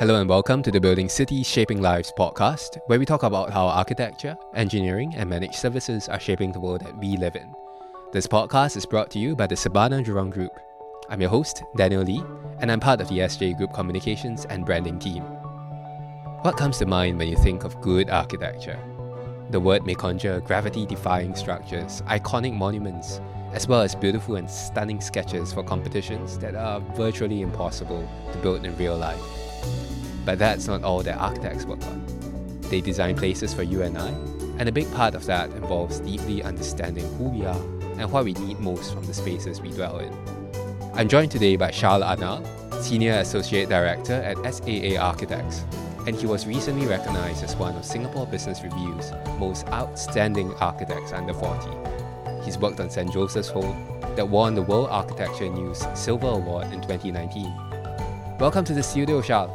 Hello and welcome to the Building Cities Shaping Lives podcast, where we talk about how architecture, engineering, and managed services are shaping the world that we live in. This podcast is brought to you by the Surbana Jurong Group. I'm your host, Daniel Lee, and I'm part of the SJ Group communications and branding team. What comes to mind when you think of good architecture? The word may conjure gravity defying structures, iconic monuments, as well as beautiful and stunning sketches for competitions that are virtually impossible to build in real life. But that's not all that architects work on. They design places for you and I, and a big part of that involves deeply understanding who we are and what we need most from the spaces we dwell in. I'm joined today by Charles Arnal, Senior Associate Director at SAA Architects, and he was recently recognized as one of Singapore Business Review's most outstanding architects under 40. He's worked on St. Joseph's Home that won the World Architecture News Silver Award in 2019. Welcome to the studio, Charles.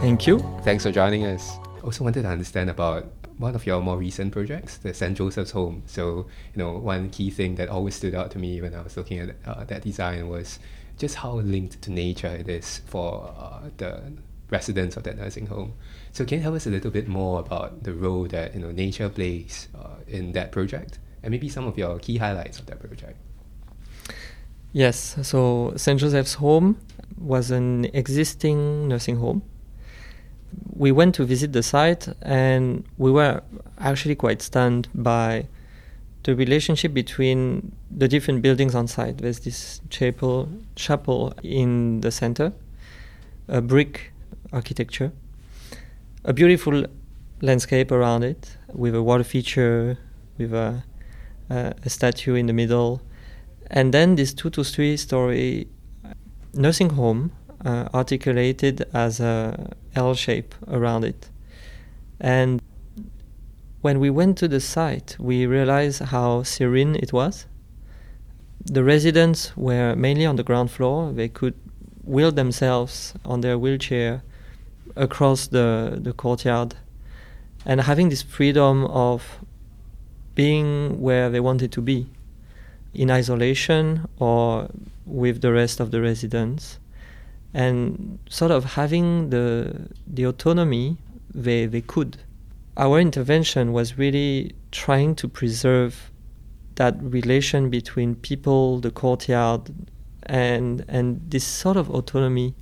Thank you. Thanks for joining us. I also wanted to understand about one of your more recent projects, the St. Joseph's Home. So, you know, one key thing that always stood out to me when I was looking at uh, that design was just how linked to nature it is for uh, the residents of that nursing home. So, can you tell us a little bit more about the role that you know nature plays uh, in that project, and maybe some of your key highlights of that project? Yes. So St. Joseph's Home was an existing nursing home we went to visit the site and we were actually quite stunned by the relationship between the different buildings on site. There's this chapel, chapel in the center, a brick architecture, a beautiful landscape around it with a water feature, with a, uh, a statue in the middle, and then this two to three story nursing home uh, articulated as a L shape around it. And when we went to the site, we realized how serene it was. The residents were mainly on the ground floor. They could wheel themselves on their wheelchair across the, the courtyard and having this freedom of being where they wanted to be in isolation or with the rest of the residents and sort of having the the autonomy they they could. Our intervention was really trying to preserve that relation between people, the courtyard, and and this sort of autonomy.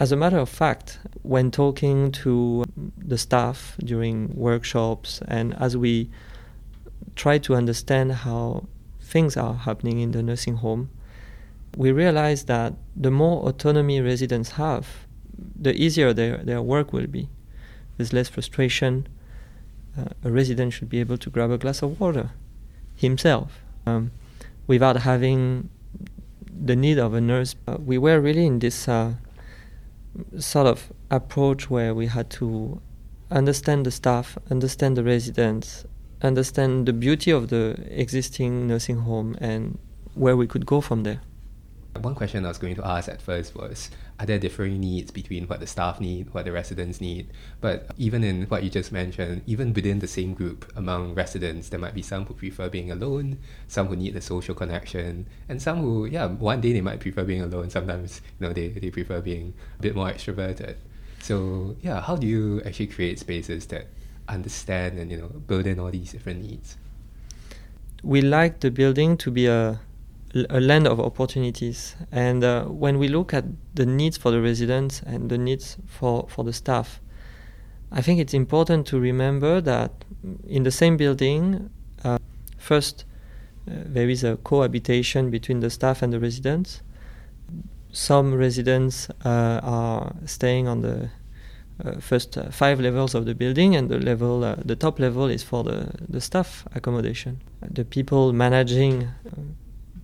As a matter of fact, when talking to the staff during workshops and as we try to understand how things are happening in the nursing home, we realize that the more autonomy residents have, the easier their, their work will be. There's less frustration. Uh, a resident should be able to grab a glass of water himself um, without having the need of a nurse. Uh, we were really in this uh, sort of approach where we had to understand the staff, understand the residents, understand the beauty of the existing nursing home, and where we could go from there. One question I was going to ask at first was Are there differing needs between what the staff need, what the residents need? But even in what you just mentioned, even within the same group among residents, there might be some who prefer being alone, some who need the social connection, and some who, yeah, one day they might prefer being alone, sometimes, you know, they, they prefer being a bit more extroverted. So, yeah, how do you actually create spaces that understand and, you know, build in all these different needs? We like the building to be a a land of opportunities. And uh, when we look at the needs for the residents and the needs for, for the staff, I think it's important to remember that in the same building, uh, first, uh, there is a cohabitation between the staff and the residents. Some residents uh, are staying on the uh, first uh, five levels of the building, and the level, the top level, is for the, the staff accommodation. The people managing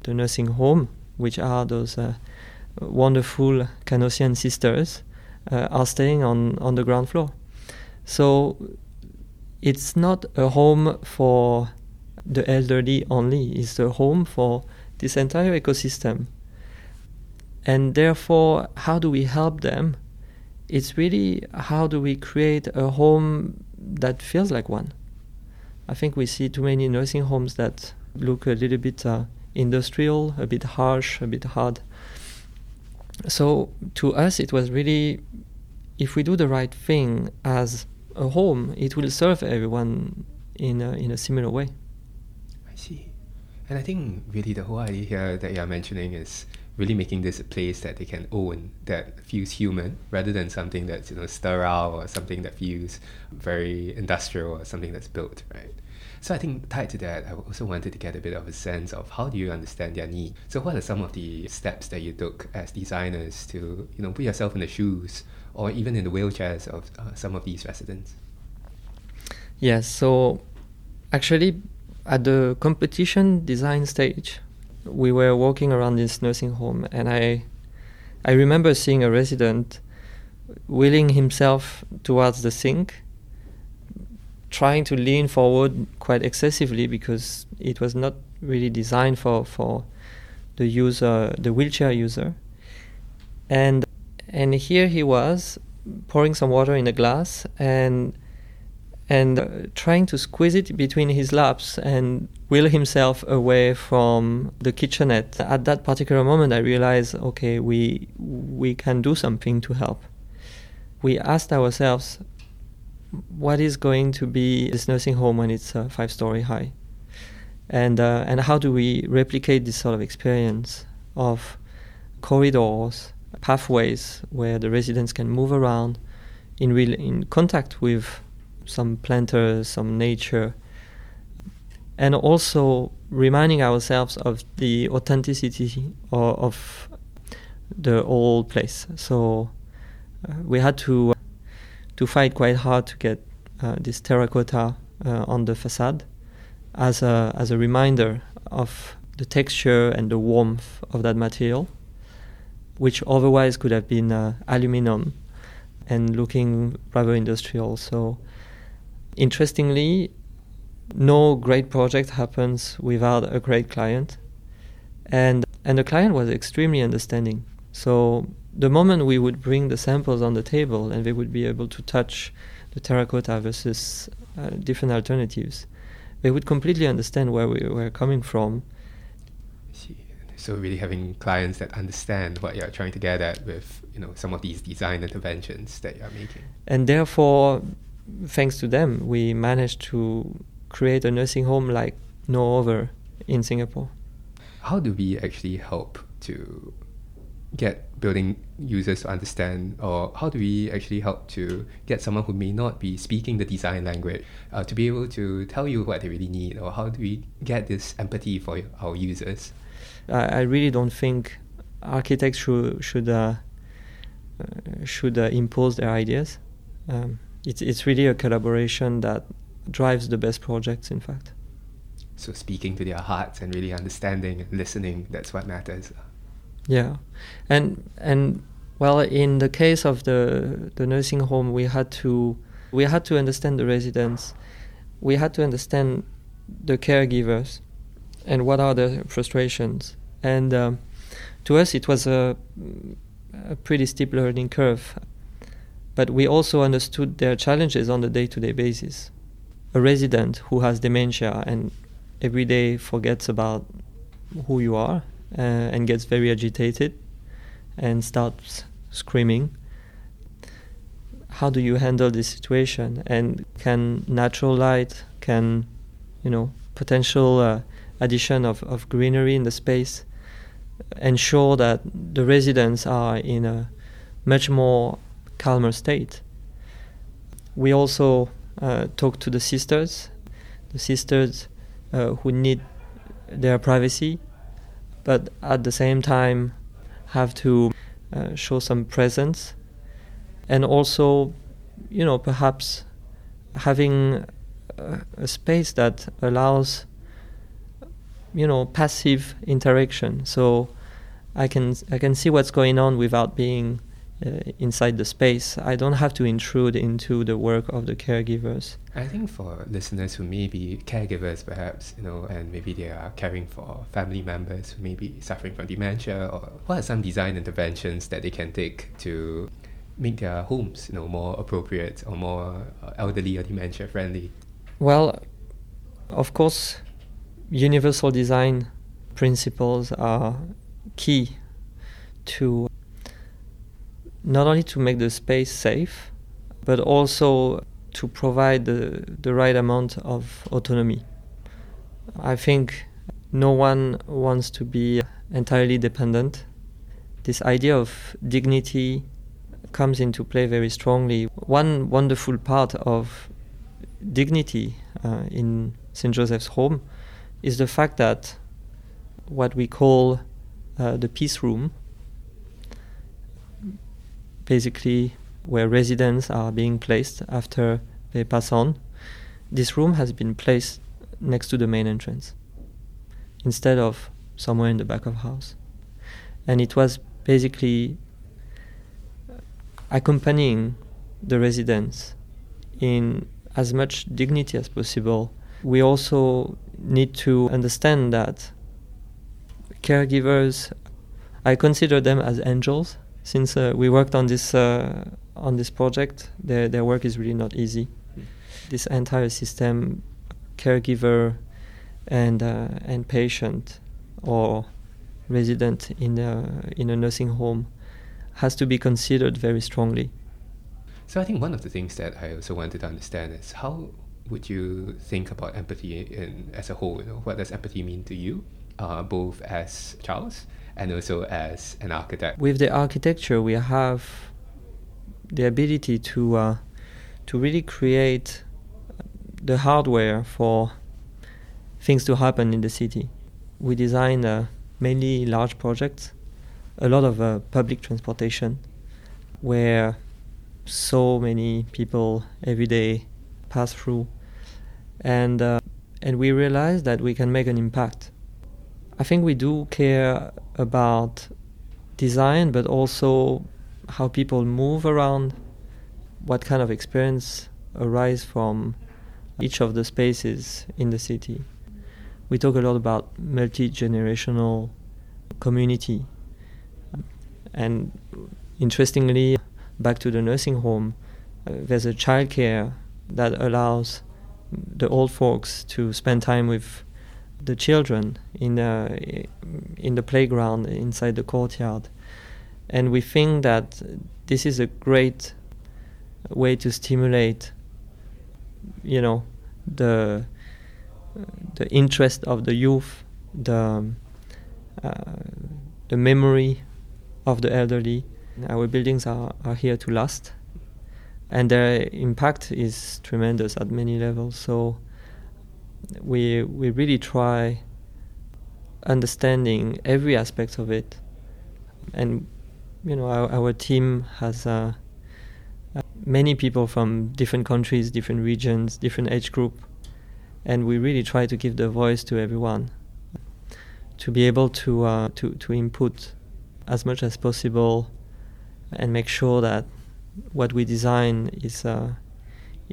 the nursing home, which are those uh, wonderful Canossian sisters, uh, are staying on, on the ground floor. So it's not a home for the elderly only, it's a home for this entire ecosystem. And therefore, how do we help them? It's really how do we create a home that feels like one. I think we see too many nursing homes that look a little bit uh, industrial, a bit harsh, a bit hard. So to us, it was really if we do the right thing as a home, it will serve everyone in a, in a similar way. I see. And I think really the whole idea here that you're mentioning is really making this a place that they can own that feels human rather than something that's you know sterile or something that feels very industrial or something that's built right so I think tied to that, I also wanted to get a bit of a sense of how do you understand their need. So what are some of the steps that you took as designers to you know put yourself in the shoes or even in the wheelchairs of uh, some of these residents? Yes. So actually, at the competition design stage, we were walking around this nursing home, and I I remember seeing a resident wheeling himself towards the sink trying to lean forward quite excessively because it was not really designed for, for the user, the wheelchair user. And and here he was pouring some water in a glass and and uh, trying to squeeze it between his laps and wheel himself away from the kitchenette. At that particular moment, I realized, okay, we we can do something to help. We asked ourselves, what is going to be this nursing home when it's uh, five story high? And, uh, and how do we replicate this sort of experience of corridors, pathways where the residents can move around in real in contact with some planters, some nature, and also reminding ourselves of the authenticity of, of the old place. So uh, we had to to fight quite hard to get uh, this terracotta uh, on the facade as a, as a reminder of the texture and the warmth of that material, which otherwise could have been uh, aluminum and looking rather industrial. So, interestingly, no great project happens without a great client, and and the client was extremely understanding. So the moment we would bring the samples on the table and they would be able to touch the terracotta versus uh, different alternatives, they would completely understand where we were coming from. So really having clients that understand what you're trying to get at with you know some of these design interventions that you're making. And therefore, thanks to them, we managed to create a nursing home like no other in Singapore. How do we actually help to get building users to understand, or how do we actually help to get someone who may not be speaking the design language uh, to be able to tell you what they really need, or how do we get this empathy for our users? I, I really don't think architects should should uh, uh, should uh, impose their ideas. Um, it's it's really a collaboration that drives the best projects. In fact. So speaking to their hearts and really understanding and listening, that's what matters. Yeah, and and well, in the case of the the nursing home, we had to we had to understand the residents, we had to understand the caregivers, and what are their frustrations. And um, to us, it was a a pretty steep learning curve, but we also understood their challenges on a day-to-day basis. A resident who has dementia and every day forgets about who you are uh, and gets very agitated and starts screaming. How do you handle this situation? And can natural light, can you know potential uh, addition of, of greenery in the space ensure that the residents are in a much more calmer state? We also uh, talk to the sisters, the sisters uh, who need their privacy but at the same time have to uh, show some presence. And also you know perhaps having a, a, space that allows you know passive interaction. So i can i can see what's going on without being inside the space. I don't have to intrude into the work of the caregivers. I think for listeners who may be caregivers, perhaps, you know, and maybe they are caring for family members who may be suffering from dementia, or what are some design interventions that they can take to make their homes, you know, more appropriate or more uh, elderly or dementia friendly? Well, of course, universal design principles are key to not only to make the space safe, but also to provide the, the right amount of autonomy. I think no one wants to be entirely dependent. This idea of dignity comes into play very strongly. One wonderful part of dignity uh, in St. Joseph's home is the fact that what we call uh, the peace room, basically where residents are being placed after they pass on, this room has been placed next to the main entrance instead of somewhere in the back of the house. And it was basically accompanying the residents in as much dignity as possible. We also need to understand that caregivers, I consider them as angels. Since uh, we worked on this uh, on this project, their their work is really not easy. This entire system, caregiver, and uh, and patient, or resident in a in a nursing home, has to be considered very strongly. So I think one of the things that I also wanted to understand is how would you think about empathy in as a whole? You know, what does empathy mean to you, uh, both as Charles and also as an architect? With the architecture, we have the ability to uh, to really create the hardware for things to happen in the city. We design uh, mainly large projects, a lot of uh, public transportation, where so many people every day pass through, and uh, and we realize that we can make an impact. I think we do care about design, but also how people move around, what kind of experience arise from each of the spaces in the city. We talk a lot about multi generational community, and interestingly, back to the nursing home, uh, there's a childcare that allows the old folks to spend time with the children in the, in the playground inside the courtyard. And we think that this is a great way to stimulate, you know, the the interest of the youth, the uh, the memory of the elderly, our buildings are, are here to last, and their impact is tremendous at many levels. So we we really try understanding every aspect of it, and you know our, our team has uh, uh, many people from different countries, different regions, different age group, and we really try to give the voice to everyone to be able to uh, to to input as much as possible and make sure that what we design is uh,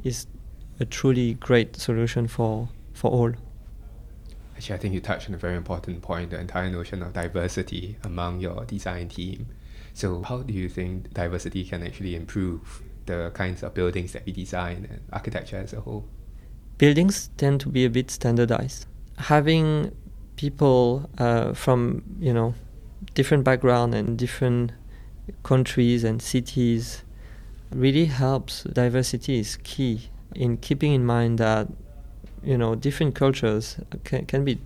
is a truly great solution for for all. Actually, I think you touched on a very important point: the entire notion of diversity among your design team. So, how do you think diversity can actually improve the kinds of buildings that we design and architecture as a whole? Buildings tend to be a bit standardized. Having people uh, from you know different background and different countries and cities really helps. Diversity is key in keeping in mind that you know different cultures can, can be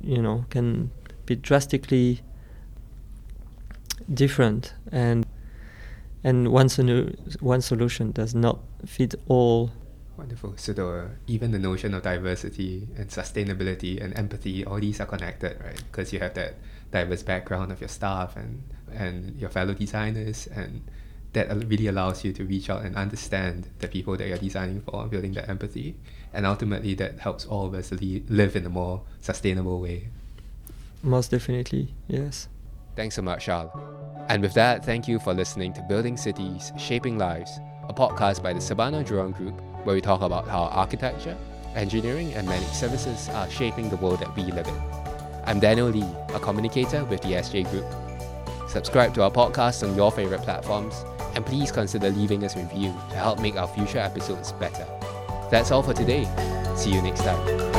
you know can be drastically different and and one, solu- one solution does not fit all Wonderful. So the even the notion of diversity and sustainability and empathy, all these are connected, right? Because you have that diverse background of your staff and and your fellow designers, and that really allows you to reach out and understand the people that you're designing for, building that empathy, and ultimately that helps all of us live in a more sustainable way. Most definitely, yes. Thanks so much, Charles. And with that, thank you for listening to Building Cities, Shaping Lives, a podcast by the Surbana Jurong Group, where we talk about how architecture, engineering, and managed services are shaping the world that we live in. I'm Daniel Lee, a communicator with the SJ Group. Subscribe to our podcast on your favorite platforms, and please consider leaving us a review to help make our future episodes better. That's all for today. See you next time.